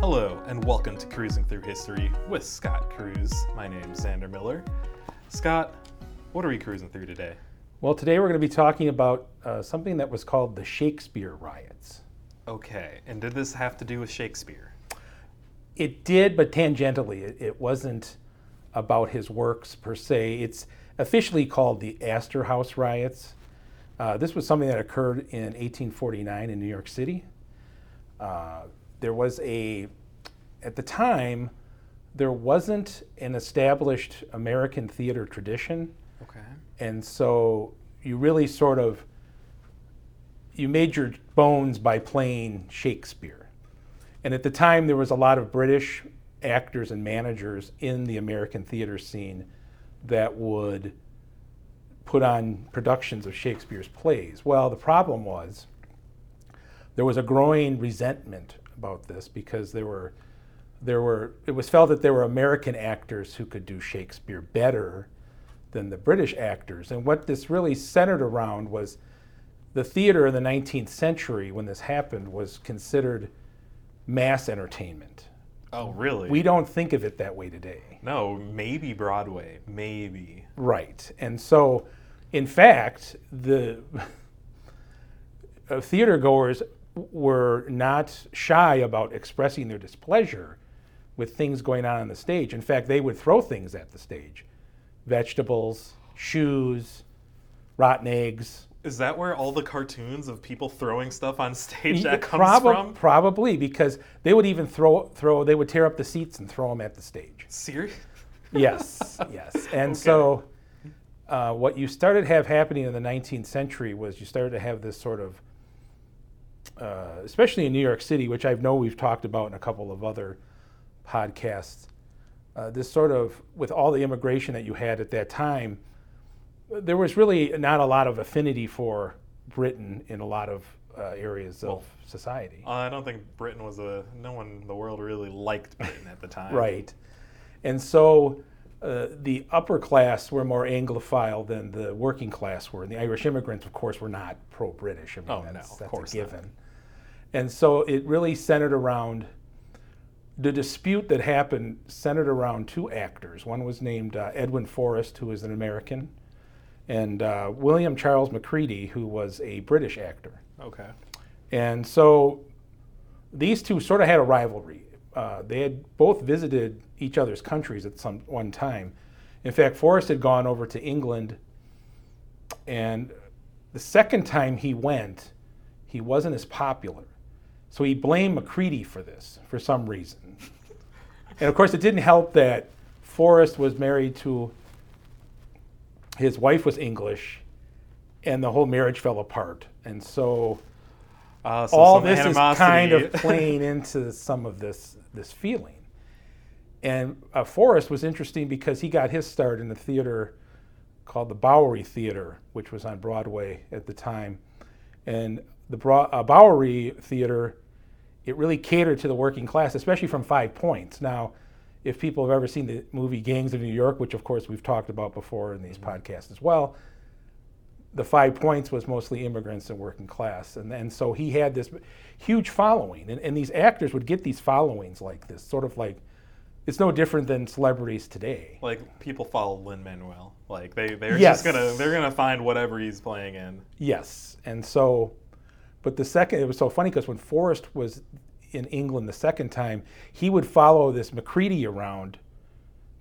Hello, and welcome to Cruising Through History with Scott Cruz. My name's Xander Miller. Scott, what are we cruising through today? Well, today we're going to be talking about uh, something that was called the Shakespeare riots. Okay, and did this have to do with Shakespeare? It did, but tangentially. It, it wasn't about his works per se. It's officially called the Astor House riots. Uh, this was something that occurred in 1849 in New York City. Uh, there was a, at the time, there wasn't an established American theater tradition. Okay. And so you really sort of you made your bones by playing Shakespeare. And at the time there was a lot of British actors and managers in the American theater scene that would put on productions of Shakespeare's plays. Well, the problem was there was a growing resentment about this because there were there were it was felt that there were American actors who could do Shakespeare better than the British actors. And what this really centered around was the theater in the 19th century when this happened was considered mass entertainment. Oh, really? We don't think of it that way today. no, maybe Broadway, maybe. Right. And so, in fact, the uh, theater goers were not shy about expressing their displeasure with things going on on the stage. In fact, they would throw things at the stage vegetables, shoes, rotten eggs. Is that where all the cartoons of people throwing stuff on stage that comes prob- from? Probably because they would even throw throw they would tear up the seats and throw them at the stage. Serious? Yes, yes. And so, uh, what you started to have happening in the 19th century was you started to have this sort of, uh, especially in New York City, which I know we've talked about in a couple of other podcasts. Uh, this sort of, with all the immigration that you had at that time, there was really not a lot of affinity for Britain in a lot of uh, areas Well, of society. I don't think Britain was a. No one in the world really liked Britain at the time. Right. And so uh, the upper class were more Anglophile than the working class were. And the Irish immigrants, of course, were not pro British. I mean, Oh, no, that's, of that's course a not. And so it really centered around the dispute that happened centered around two actors. One was named uh, Edwin Forrest, who was an American, and uh, William Charles Macready, who was a British actor. Okay. And so these two sort of had a rivalry. Uh, they had both visited each other's countries at some one time. In fact, Forrest had gone over to England, and the second time he went, he wasn't as popular. So he blamed Macready for this for some reason. and of course, it didn't help that Forrest was married to his wife was English, and the whole marriage fell apart. And so Uh, so all this animosity. is kind of playing into some of this this feeling. And uh, Forrest was interesting because he got his start in a theater called the Bowery Theater, which was on Broadway at the time. And the uh, Bowery Theater, it really catered to the working class, especially from Five Points. Now, if people have ever seen the movie Gangs of New York, which of course we've talked about before in these mm-hmm. podcasts as well, the Five Points was mostly immigrants and working class. And, and so he had this huge following. And, and these actors would get these followings like this, sort of like, it's no different than celebrities today. like people follow Lin Manuel. Like they they're Yes. just gonna they're gonna find whatever he's playing in. Yes. And so, but the second, it was so funny because when Forrest was in England the second time, he would follow this Macready around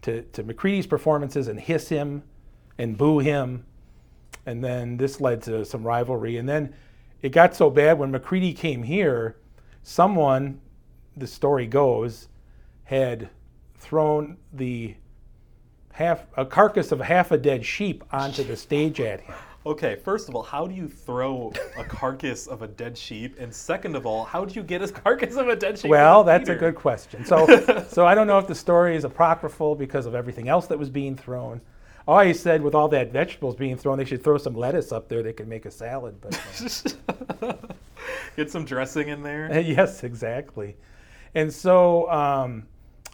to, to Macready's performances and hiss him and boo him. And then this led to some rivalry. And then it got so bad when Macready came here, someone, the story goes, had thrown the half a carcass of half a dead sheep onto the stage at him. Okay, first of all, how do you throw a carcass of a dead sheep? And second of all, how do you get a carcass of a dead sheep? Well, that's a good question. So, so I don't know if the story is apocryphal because of everything else that was being thrown. Oh, I said with all that vegetables being thrown, they should throw some lettuce up there. They could make a salad. But uh, Get some dressing in there. yes, exactly. And so, um,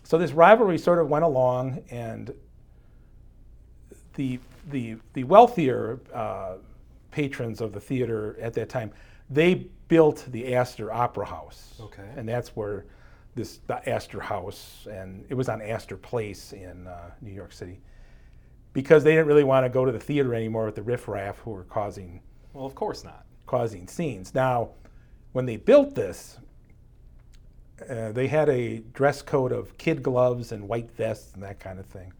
so this rivalry sort of went along, and the the the wealthier uh, patrons of the theater at that time, they built the Astor Opera House. Okay. And that's where this the Astor House, and it was on Astor Place in uh, New York City, because they didn't really want to go to the theater anymore with the riffraff who were causing Well, of course not. causing scenes. Now, when they built this, uh, they had a dress code of kid gloves and white vests and that kind of thing.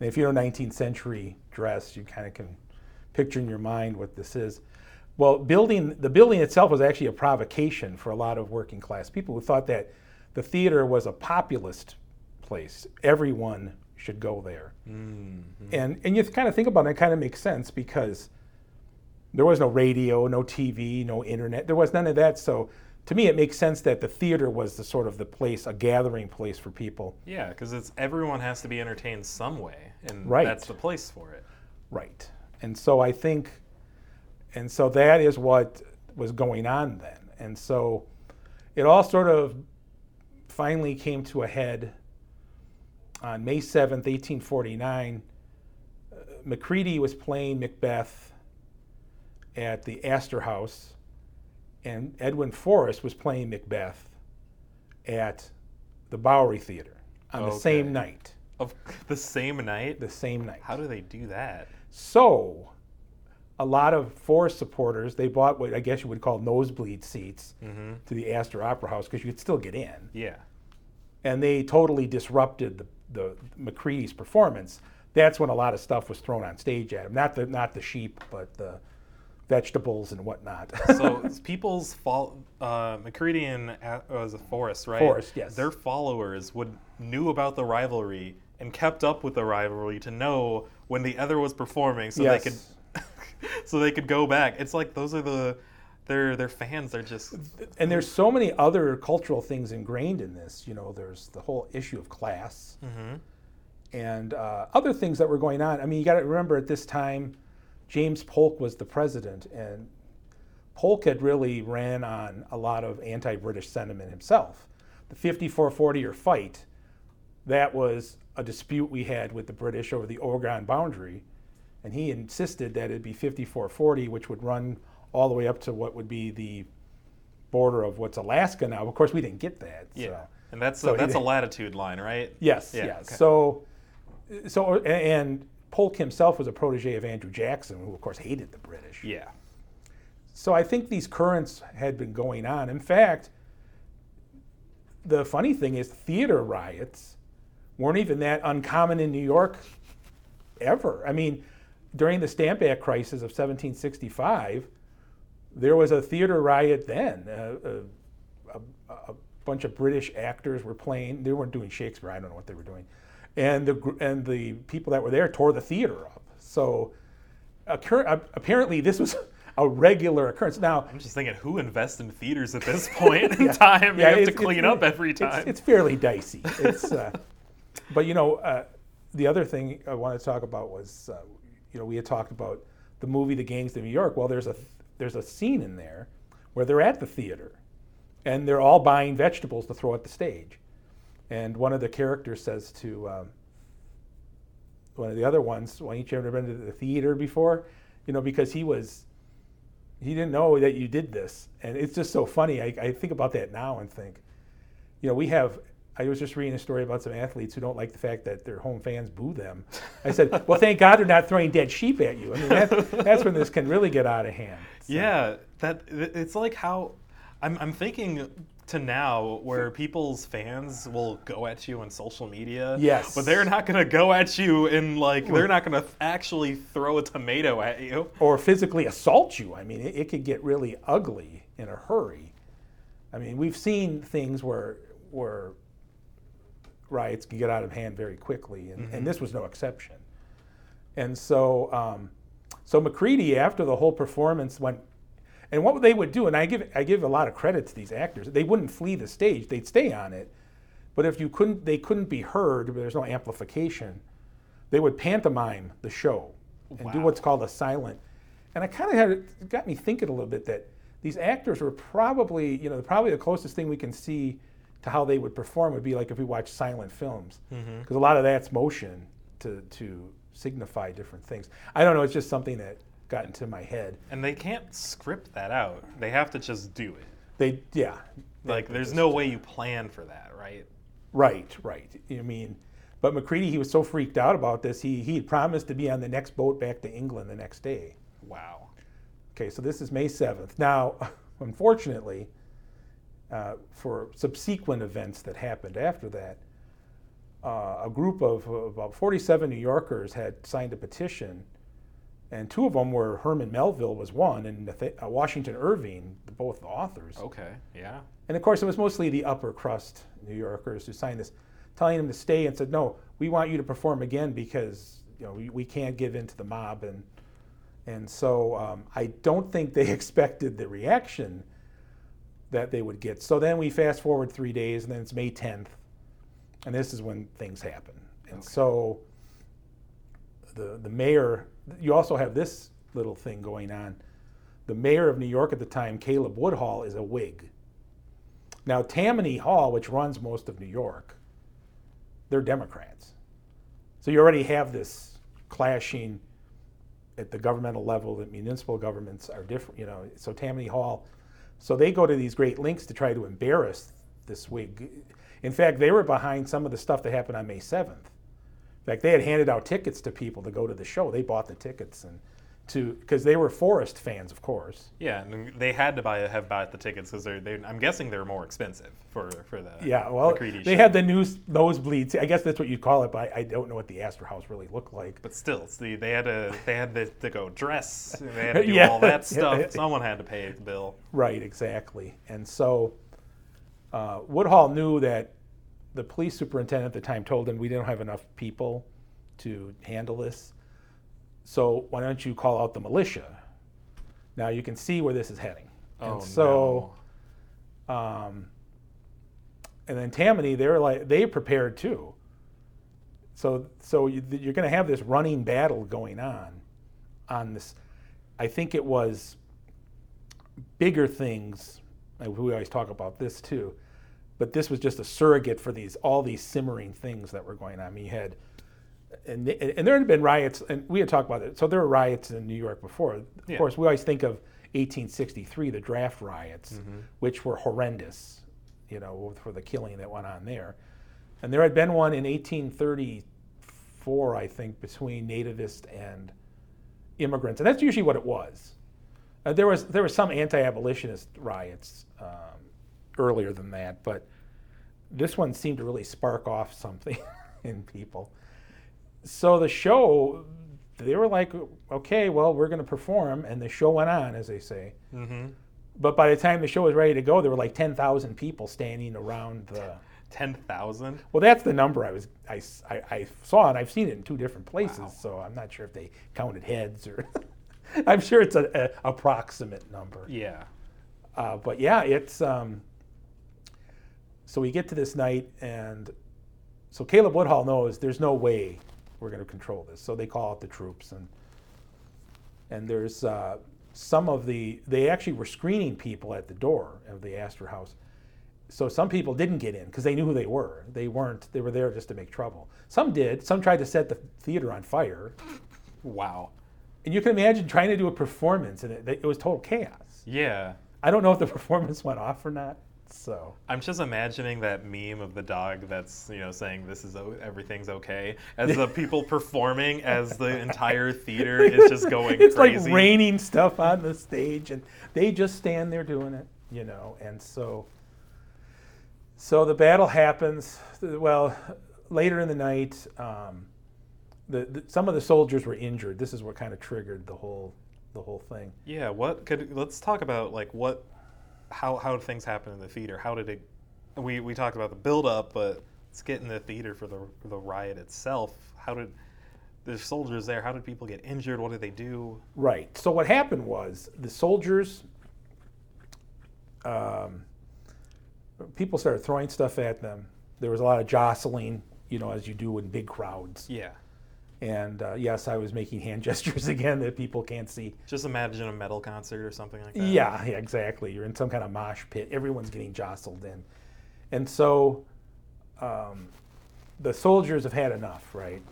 And if you know 19th century dress, you kind of can picture in your mind what this is. Well, building the building itself was actually a provocation for a lot of working class people who thought that the theater was a populist place. Everyone should go there. Mm-hmm. And and you kind of think about it, it kind of makes sense because there was no radio, no TV, no internet. There was none of that. So to me, it makes sense that the theater was the sort of the place, a gathering place for people. Yeah, because it's everyone has to be entertained some way, and Right. that's the place for it. Right. And so I think, and so that is what was going on then. And so it all sort of finally came to a head on May 7th, 1849. Uh, Macready was playing Macbeth at the Astor House, and Edwin Forrest was playing Macbeth at the Bowery Theater on the same night. Of the same night. The same night. How do they do that? So, a lot of Forrest supporters they bought what I guess you would call nosebleed seats mm-hmm. to the Astor Opera House because you could still get in, Yeah. and they totally disrupted the, the Macready's performance. That's when a lot of stuff was thrown on stage at him. Not the not the sheep, but the vegetables and whatnot. So people's fault. Uh, uh, was a Forrest, right? Forrest, yes. Their followers would knew about the rivalry and kept up with the rivalry to know when the other was performing, so they could, so they could go back. It's like those are the, their their fans. They're just and there's so many other cultural things ingrained in this. You know, there's the whole issue of class and uh, other things that were going on. I mean, you got to remember at this time, James Polk was the president, and Polk had really ran on a lot of anti-British sentiment himself. The 54-40 or fight, that was a dispute we had with the British over the Oregon boundary, and he insisted that it'd be 54-40, which would run all the way up to what would be the border of what's Alaska now. Of course, we didn't get that. yeah. So. And that's so a, that's a latitude line, right? Yes, Yeah, yes. okay. So, so and Polk himself was a protege of Andrew Jackson, who of course hated the British. Yeah. So I think these currents had been going on. In fact, the funny thing is, theater riots weren't even that uncommon in New York ever. I mean, during the Stamp Act crisis of 1765, there was a theater riot then. Uh, a, a, a bunch of British actors were playing. They weren't doing Shakespeare. I don't know what they were doing, and the and the people that were there tore the theater up. So, occur- apparently, this was a regular occurrence. Now, I'm just thinking, who invests in theaters at this point in time? Yeah, you have to clean it's- up every it's- time. It's, fairly dicey. It's, uh, but you know, uh, the other thing I wanted to talk about was, uh, you know, we had talked about the movie The Gangs of New York. Well, there's a there's a scene in there where they're at the theater, and they're all buying vegetables to throw at the stage, and one of the characters says to um, one of the other ones, "Why ain't you ever been to the theater before?" You know, because he was he didn't know that you did this, and it's just so funny. I, I think about that now and think, you know, we have. I was just reading a story about some athletes who don't like the fact that their home fans boo them. I said, "Well, thank God they're not throwing dead sheep at you." I mean, that's, that's when this can really get out of hand. So- Yeah, that it's like how I'm, I'm thinking to now where people's fans will go at you on social media. Yes. But they're not gonna go at you in like they're not gonna actually throw a tomato at you. or physically assault you. I mean, it, it could get really ugly in a hurry. I mean, we've seen things where where riots can get out of hand very quickly, and, and this was no exception. And so, um, so Macready, after the whole performance went, and what they would do, and I give I give a lot of credit to these actors. They wouldn't flee the stage; they'd stay on it. But if you couldn't, they couldn't be heard. There's no amplification. They would pantomime the show and do what's called a silent. And I kind of had it got me thinking a little bit that these actors were probably, you know, probably the closest thing we can see to how they would perform would be like if we watch silent films, mm-hmm. because a lot of that's motion to to signify different things. I don't know. It's just something that got into my head. And they can't script that out. They have to just do it. They, yeah, Like, there's no way you plan for that, right? Right, right. I mean, but Macready, he was so freaked out about this, he he had promised to be on the next boat back to England the next day. Wow. Okay, so this is May 7th. Now, unfortunately, uh, for subsequent events that happened after that, uh, a group of uh, about 47 New Yorkers had signed a petition, and two of them were Herman Melville was one, and Nath- uh, Washington Irving, both the authors. Okay. Yeah. And of course, it was mostly the upper crust New Yorkers who signed this, telling him to stay and said, "No, we want you to perform again because you know we, we can't give in to the mob." And and so um, I don't think they expected the reaction that they would get. So then we fast forward three days, and then it's May 10th, and this is when things happen. And so the the mayor, you also have this little thing going on. The mayor of New York at the time, Caleb Woodhull, is a Whig. Now, Tammany Hall, which runs most of New York, they're Democrats. So you already have this clashing at the governmental level. The municipal governments are different, you know. So Tammany Hall, so they go to these great lengths to try to embarrass this Whig. In fact, they were behind some of the stuff that happened on May 7th. In fact, they had handed out tickets to people to go to the show. They bought the tickets and to because they were Forrest fans, of course. Yeah, and they had to buy have bought the tickets because they're, they I'm guessing they're more expensive for for the Yeah, well, Macready they show. had the news nosebleeds. I guess that's what you'd call it, but I, I don't know what the Astor House really looked like. But still, see, they had to they had to, to go dress. They had to do Yeah. all that stuff. Yeah. Someone had to pay the bill. Right, exactly. And so uh, Woodhull knew that the police superintendent at the time told him we didn't have enough people to handle this. So why don't you call out the militia? Now you can see where this is heading. Oh and so, no. um, and then Tammany, they're like they prepared too. So, so you, you're going to have this running battle going on, on this. I think it was bigger things. We always talk about this too, but this was just a surrogate for these all these simmering things that were going on. You had, and and there had been riots, and we had talked about it. So there were riots in New York before. Of Yeah. course, we always think of 1863, the draft riots, which were horrendous, you know, for the killing that went on there. And there had been one in 1834, I think, between nativists and immigrants, and that's usually what it was. Uh, there was there was some anti-abolitionist riots um, earlier than that, but this one seemed to really spark off something in people. So the show, they were like, okay, well, we're going to perform, and the show went on, as they say. Mm-hmm. But by the time the show was ready to go, there were like 10,000 people standing around the. Ten thousand. Well, that's the number I was I, I- I saw, and I've seen it in two different places. Wow. So I'm not sure if they counted heads or. I'm sure it's a, a approximate number. Yeah. Uh, but yeah, it's um, so we get to this night, and so Caleb Woodhull knows there's no way we're going to control this. So they call out the troops, and and there's uh, some of the they actually were screening people at the door of the Astor House. So some people didn't get in because they knew who they were. They weren't. They were there just to make trouble. Some did. Some tried to set the theater on fire. Wow. And you can imagine trying to do a performance, and it, it was total chaos. Yeah. I don't know if the performance went off or not. So I'm just imagining that meme of the dog that's you know saying this is o- everything's okay as the people performing as the entire theater is just going it's crazy. like raining stuff on the stage, and they just stand there doing it, you know. And so, so the battle happens. Well, later in the night, um, the, the some of the soldiers were injured. This is what kind of triggered the whole the whole thing. Yeah, what could let's talk about like what how how things happen in the theater. How did it we we talked about the build up, but let's get in the theater for the for the riot itself. How did there's soldiers there, how did people get injured? What did they do? Right. So what happened was the soldiers, um, people started throwing stuff at them. There was a lot of jostling, you know, as you do in big crowds. Yeah. And uh, yes, I was making hand gestures again that people can't see. Just imagine a metal concert or something like that. Yeah, yeah, exactly. You're in some kind of mosh pit. Everyone's getting jostled in. And so um, the soldiers have had enough, right?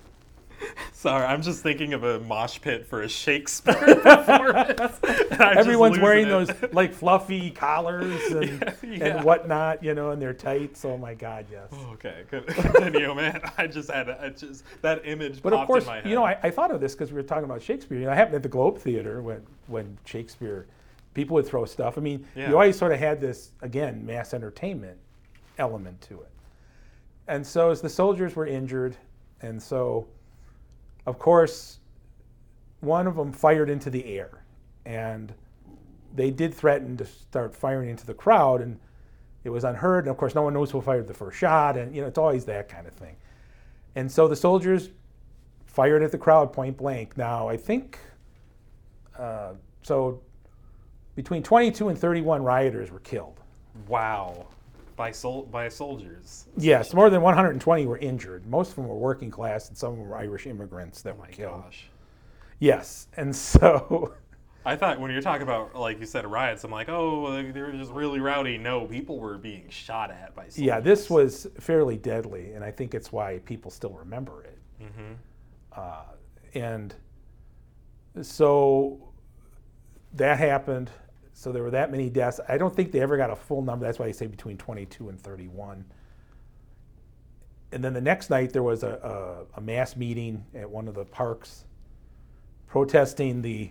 Sorry, I'm just thinking of a mosh pit for a Shakespeare performance. and I'm just Everyone's wearing it. those like fluffy collars and, Yeah, yeah. and whatnot, you know, and their tights. Oh my God, yes. Oh, okay, good. continue, man. I just had I just that image But of course, in my head. you know, I, I thought of this because we were talking about Shakespeare. You know, I happened at the Globe Theater when when Shakespeare, people would throw stuff. I mean, Yeah. you always sort of had this again mass entertainment element to it. And so as the soldiers were injured, and so, of course, one of them fired into the air, and they did threaten to start firing into the crowd, and it was unheard. And of course, no one knows who fired the first shot, and you know, it's always that kind of thing. And so the soldiers fired at the crowd point blank. Now, I think, uh, so between 22 and 31 rioters were killed. wow, by sol- by soldiers. Yes, more than 120 were injured. Most of them were working class, and some of them were Irish immigrants that were My killed. gosh. Yes, and so, I thought when you're talking about like you said riots, I'm like, oh, they were just really rowdy. No, people were being shot at by soldiers. yeah, this was fairly deadly, and I think it's why people still remember it. Mhm. Uh, and so that happened. So there were that many deaths. I don't think they ever got a full number. That's why they say between 22 and 31. And then the next night there was a, a, a mass meeting at one of the parks protesting the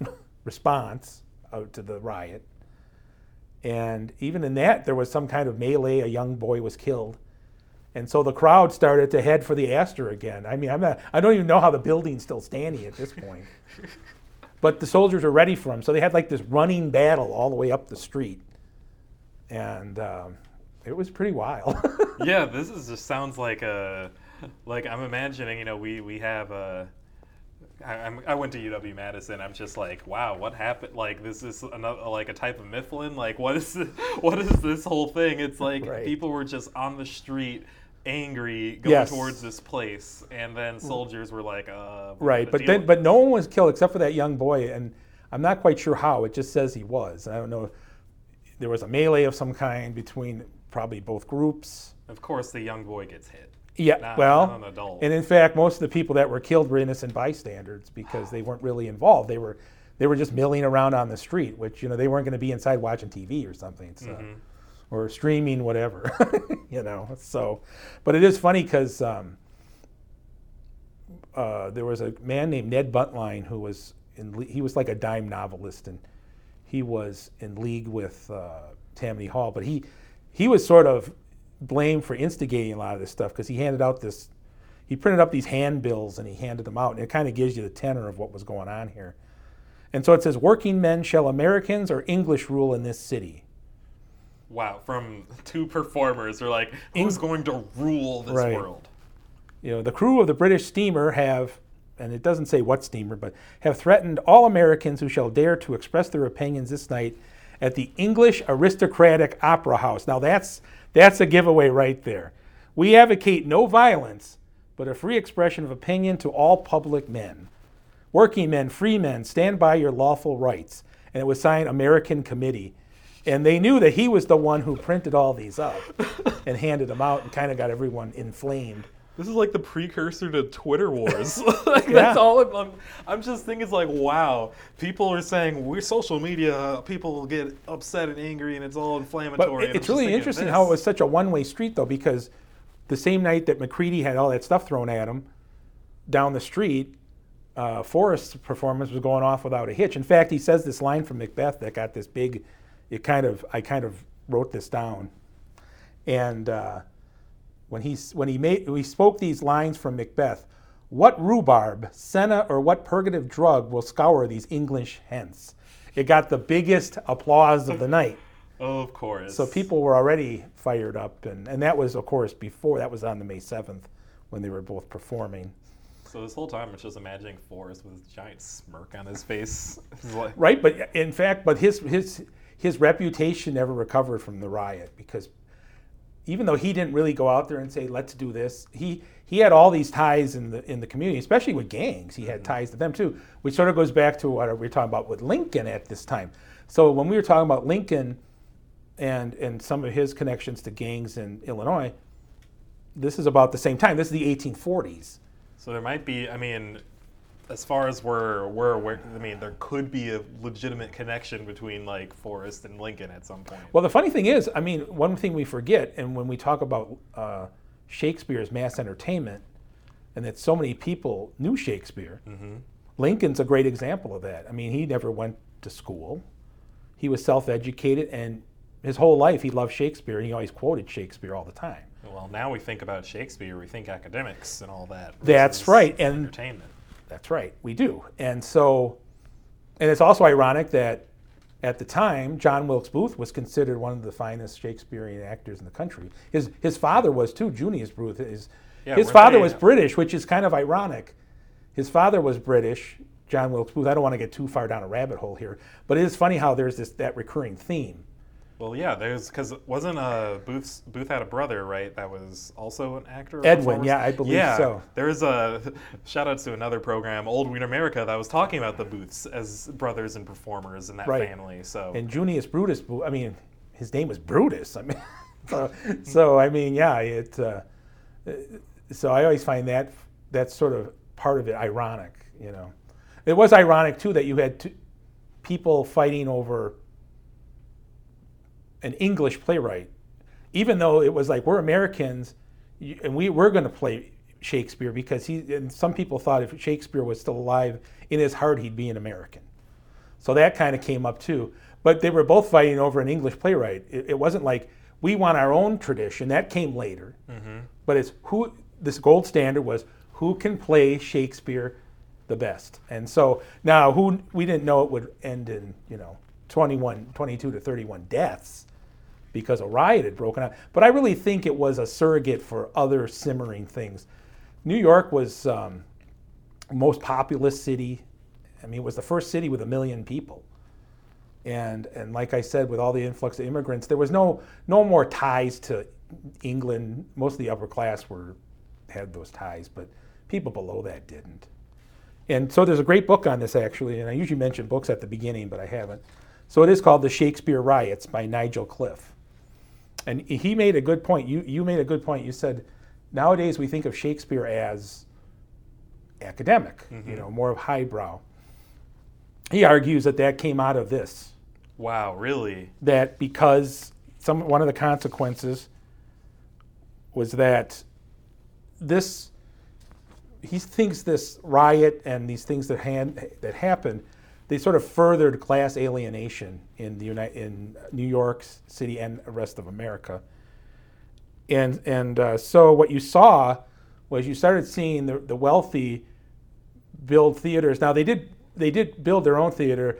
response out to the riot. And even in that, there was some kind of melee. A young boy was killed. And so the crowd started to head for the Astor again. I mean, I'm not, I don't even know how the building's still standing at this point. but the soldiers were ready for him. So they had like this running battle all the way up the street. And um, it was pretty wild. yeah, this is just sounds like a like I'm imagining. You know, we we have a. I, I went to UW Madison. I'm just like, wow, what happened? Like, this is another like a type of Mifflin. Like, what is this, what is this whole thing? It's like Right. people were just on the street, angry, going Yes. towards this place, and then soldiers were like, uh, we right. But then, with but no one was killed except for that young boy. And I'm not quite sure how. It just says he was. I don't know. If There was a melee of some kind between probably both groups. Of course, the young boy gets hit. Yeah, Not- well, not an adult. and in fact, most of the people that were killed were innocent bystanders because they weren't really involved. They were, they were just milling around on the street, which you know they weren't going to be inside watching TV or something, so, Mm-hmm. Or streaming whatever, you know. So, but it is funny because um, uh, there was a man named Ned Buntline who was in, he was like a dime novelist and he was in league with uh, Tammany Hall, but he he was sort of blamed for instigating a lot of this stuff because he handed out this he printed up these handbills and he handed them out and it kind of gives you the tenor of what was going on here. And so it says, "Working men shall Americans or English rule in this city." Wow, from two performers, they're like, who's going to rule this Right. world? you know, the crew of the British steamer have, and it doesn't say what steamer, but have threatened all Americans who shall dare to express their opinions this night at the English Aristocratic Opera House. Now that's that's a giveaway right there. We advocate no violence, but a free expression of opinion to all public men. Working men, free men, stand by your lawful rights. And it was signed American Committee. And they knew that he was the one who printed all these up and handed them out and kind of got everyone inflamed. This is like the precursor to Twitter wars. like, Yeah. That's all I'm, I'm. I'm just thinking, it's like, wow, people are saying we're social media. People will get upset and angry, and it's all But inflammatory. it- it's really interesting this- how it was such a one-way street, though, because the same night that Macready had all that stuff thrown at him, down the street, uh, Forrest's performance was going off without a hitch. In fact, he says this line from Macbeth that got this big. It kind of I kind of wrote this down, and uh, when he when he made we spoke these lines from Macbeth. What rhubarb, senna, or what purgative drug will scour these English hence? It got the biggest applause of the night. Oh, of course. So people were already fired up, and, and that was, of course, before that was on the May 7th when they were both performing. So this whole time, I'm just imagining Forrest with a giant smirk on his face. Like, Right, but in fact, but his his his reputation never recovered from the riot because even though he didn't really go out there and say let's do this, he he had all these ties in the in the community, especially with gangs. He had mm-hmm. ties to them too, which sort of goes back to what we were talking about with Lincoln at this time. So when we were talking about Lincoln and and some of his connections to gangs in Illinois, this is about the same time. This is the 1840s. So there might be. I mean, as far as we're we're aware, I mean, there could be a legitimate connection between like Forrest and Lincoln at some point. Well, the funny thing is, I mean, one thing we forget, and when we talk about uh, Shakespeare's mass entertainment, and that so many people knew Shakespeare, Lincoln's a great example of that. I mean, he never went to school. He was self-educated, and his whole life he loved Shakespeare, and he always quoted Shakespeare all the time. Well, now we think about Shakespeare, we think academics and all that. That's right, and- entertainment. That's right, we do. And so, and it's also ironic that at the time, John Wilkes Booth was considered one of the finest Shakespearean actors in the country. His his father was too, Junius Booth. His, Yeah, his father was British, which is kind of ironic. His father was British, John Wilkes Booth. I don't want to get too far down a rabbit hole here, but it is funny how there's this that recurring theme. Well, yeah, there's because wasn't uh Booth's Booth had a brother, right? That was also an actor. Edwin, yeah, I believe yeah, so. There's a shout out to another program, Old Wiener America, that was talking about the Booths as brothers and performers in that Right. family. So And Junius Brutus, I mean, his name was Brutus. I mean, so, so I mean, yeah, it. Uh, so I always find that that's sort of part of it ironic, you know. It was ironic too that you had two people fighting over an English playwright, even though it was like we're Americans, and we we're going to play Shakespeare because he. And some people thought if Shakespeare was still alive, in his heart he'd be an American. So that kind of came up too. But they were both fighting over an English playwright. It, it wasn't like we want our own tradition. That came later. Mm-hmm. But it's who this gold standard was who can play Shakespeare the best. And so now who we didn't know it would end in, you know, 21, 22 to 31 deaths because a riot had broken out. But I really think it was a surrogate for other simmering things. New York was um, most populous city. I mean, it was the first city with a million people. And, and like I said, with all the influx of immigrants, there was no, no more ties to England. Most of the upper class were, had those ties, but people below that didn't. And so there's a great book on this actually, and I usually mention books at the beginning, but I haven't. So it is called The Shakespeare Riots by Nigel Cliff. And he made a good point. You, you made a good point. You said nowadays we think of Shakespeare as academic, you mm-hmm. know, more of highbrow. He argues that that came out of this, wow, really? that because some one of the consequences was that this he thinks this riot and these things that hand, that happened they sort of furthered class alienation in the United, in New York City and the rest of America. And and uh, so what you saw was you started seeing the, the wealthy build theaters. Now they did they did build their own theater.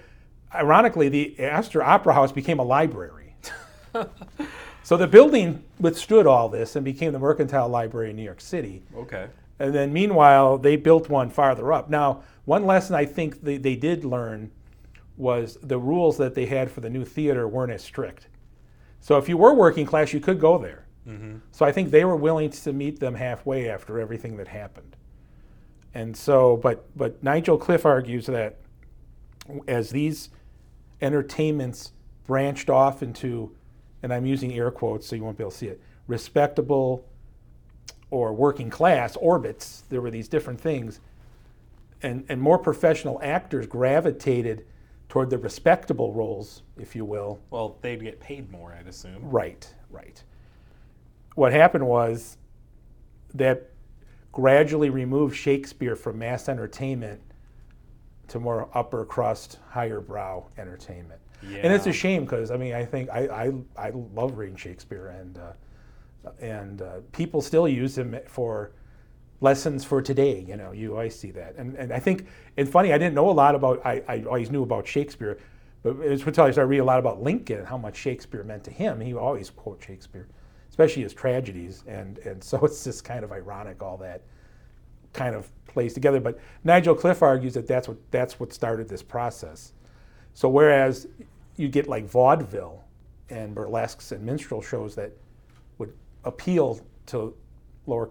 Ironically, the Astor Opera House became a library. so the building withstood all this and became the Mercantile Library in New York City. Okay. And then meanwhile, they built one farther up. Now, one lesson I think they, they did learn was the rules that they had for the new theater weren't as strict. So if you were working class, you could go there. Mm-hmm. So I think they were willing to meet them halfway after everything that happened. And so, but but Nigel Cliff argues that as these entertainments branched off into, and I'm using air quotes so you won't be able to see it, respectable or working class orbits, there were these different things. And, and more professional actors gravitated toward the respectable roles, if you will. Well, they'd get paid more, I'd assume. Right, right. What happened was that gradually removed Shakespeare from mass entertainment to more upper crust, higher brow entertainment. Yeah. And it's a shame because I mean I think I, I, I love reading Shakespeare and uh, and uh, people still use him for lessons for today. You know, you always see that. And and I think and funny I didn't know a lot about I, I always knew about Shakespeare, but it's until I started reading a lot about Lincoln and how much Shakespeare meant to him. He always quote Shakespeare, especially his tragedies, and and so it's just kind of ironic all that kind of plays together. But Nigel Cliff argues that that's what that's what started this process. So whereas you get like vaudeville and burlesques and minstrel shows that appeal to lower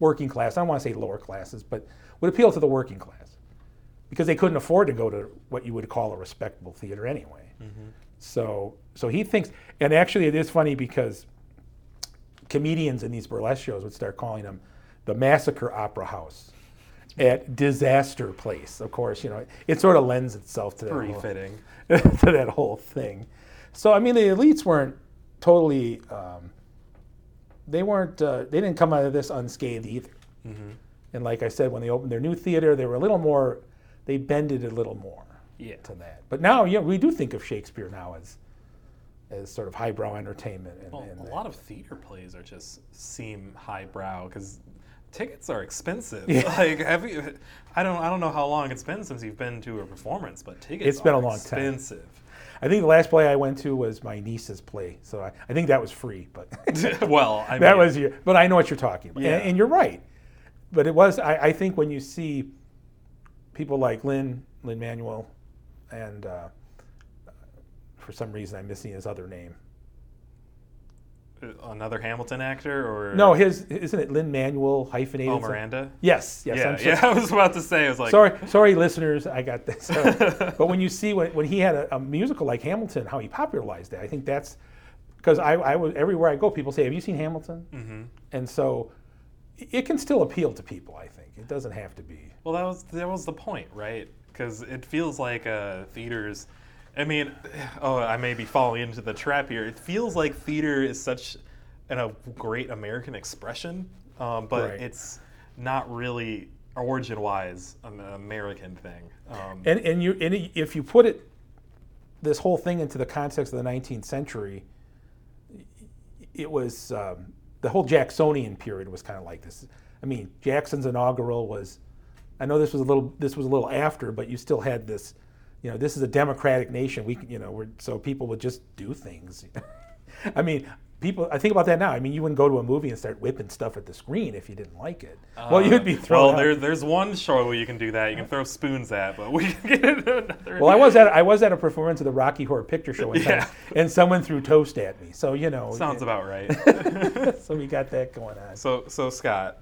working class, I don't want to say lower classes, but would appeal to the working class because they couldn't afford to go to what you would call a respectable theater anyway. So so he thinks, and actually it is funny because comedians in these burlesque shows would start calling them the massacre opera house at Disaster Place. Of course, you know it sort of lends itself to that Pretty whole, fitting. to that whole thing. So I mean, the elites weren't totally. Um, they weren't. Uh, they didn't come out of this unscathed either. Mm-hmm. And like I said, when they opened their new theater, they were a little more. They bended a little more Yeah. to that. But now, yeah, we do think of Shakespeare now as as sort of highbrow entertainment. And, Well, and a lot of theater plays are just seem highbrow because tickets are expensive. Yeah. Like, have you? I don't. I don't know how long it's been since you've been to a performance, but tickets. It's been are a long time. I think the last play I went to was my niece's play, so I, I think that was free. But well, I that mean, was your. But I know what you're talking about, Yeah. and, and you're right. But it was. I, I think when you see people like Lin Lin Manuel, and uh, for some reason I'm missing his other name. Another Hamilton actor or No, his isn't it Lin Manuel hyphenated? Oh, something? Miranda. Yes, yes. yeah, so- yeah. I was about to say. I was like, sorry, sorry, listeners, I got this. but when you see when, when he had a, a musical like Hamilton, how he popularized that, I think that's because I, I was everywhere I go, people say, "Have you seen Hamilton?" hmm And so it can still appeal to people. I think it doesn't have to be. Well, that was that was the point, right? Because it feels like uh, theaters. I mean, oh, I may be falling into the trap here. It feels like theater is such an, a great American expression, um, but Right. it's not really origin-wise an American thing. Um, And and you and if you put it this whole thing into the context of the 19th century, it was um, the whole Jacksonian period was kind of like this. I mean, Jackson's inaugural was. I know this was a little this was a little after, but you still had this. You know, this is a democratic nation. We, you know, we're, so people would just do things. I mean, people. I think about that now. I mean, you wouldn't go to a movie and start whipping stuff at the screen if you didn't like it. well, uh, you'd be thrown. Well, out. there, there's one show where you can do that. You can throw spoons at, but we can get into another. Well, I was at I was at a performance of the Rocky Horror Picture Show one time, Yeah. and someone threw toast at me. So you know, Sounds about right. so we got that going on. So, so Scott,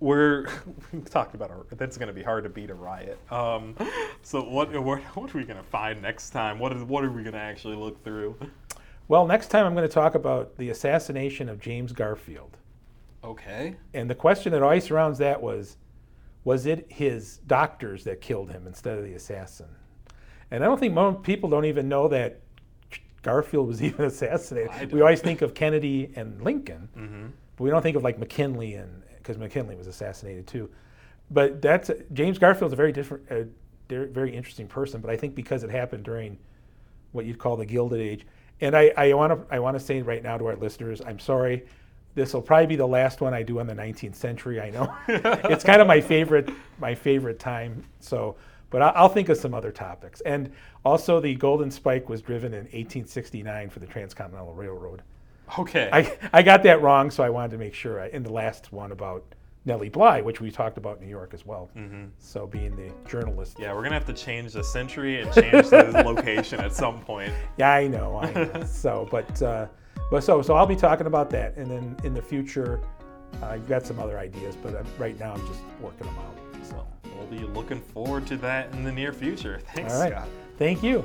we're we talked about a, that's going to be hard to beat a riot. Um, so what, what what are we going to find next time? What is what are we going to actually look through? Well, next time I'm going to talk about the assassination of James Garfield, Okay. and the question that always surrounds that was, was it his doctors that killed him instead of the assassin? And I don't think most people don't even know that Garfield was even assassinated. I We always think of Kennedy and Lincoln. Mm-hmm. But we don't think of like McKinley and because McKinley was assassinated too. But that's James Garfield's a very different, uh, very interesting person. But I think because it happened during what you'd call the Gilded Age, and I, I want to I want to say right now to our listeners, I'm sorry. This will probably be the last one I do on the 19th century. I know it's kind of my favorite my favorite time. So, but I'll think of some other topics. And also, the Golden Spike was driven in 1869 for the Transcontinental Railroad. Okay. I, I got that wrong, so I wanted to make sure I, in the last one about Nellie Bly, which we talked about in New York as well. hmm So being the journalist. Yeah, we're gonna have to change the century and change the location at some point. Yeah, I know, I know. so, but uh, but so so I'll be talking about that, and then in the future, uh, I've got some other ideas, but uh, right now I'm just working them out. So, We'll be looking forward to that in the near future. Thanks, all right, Scott. thank you.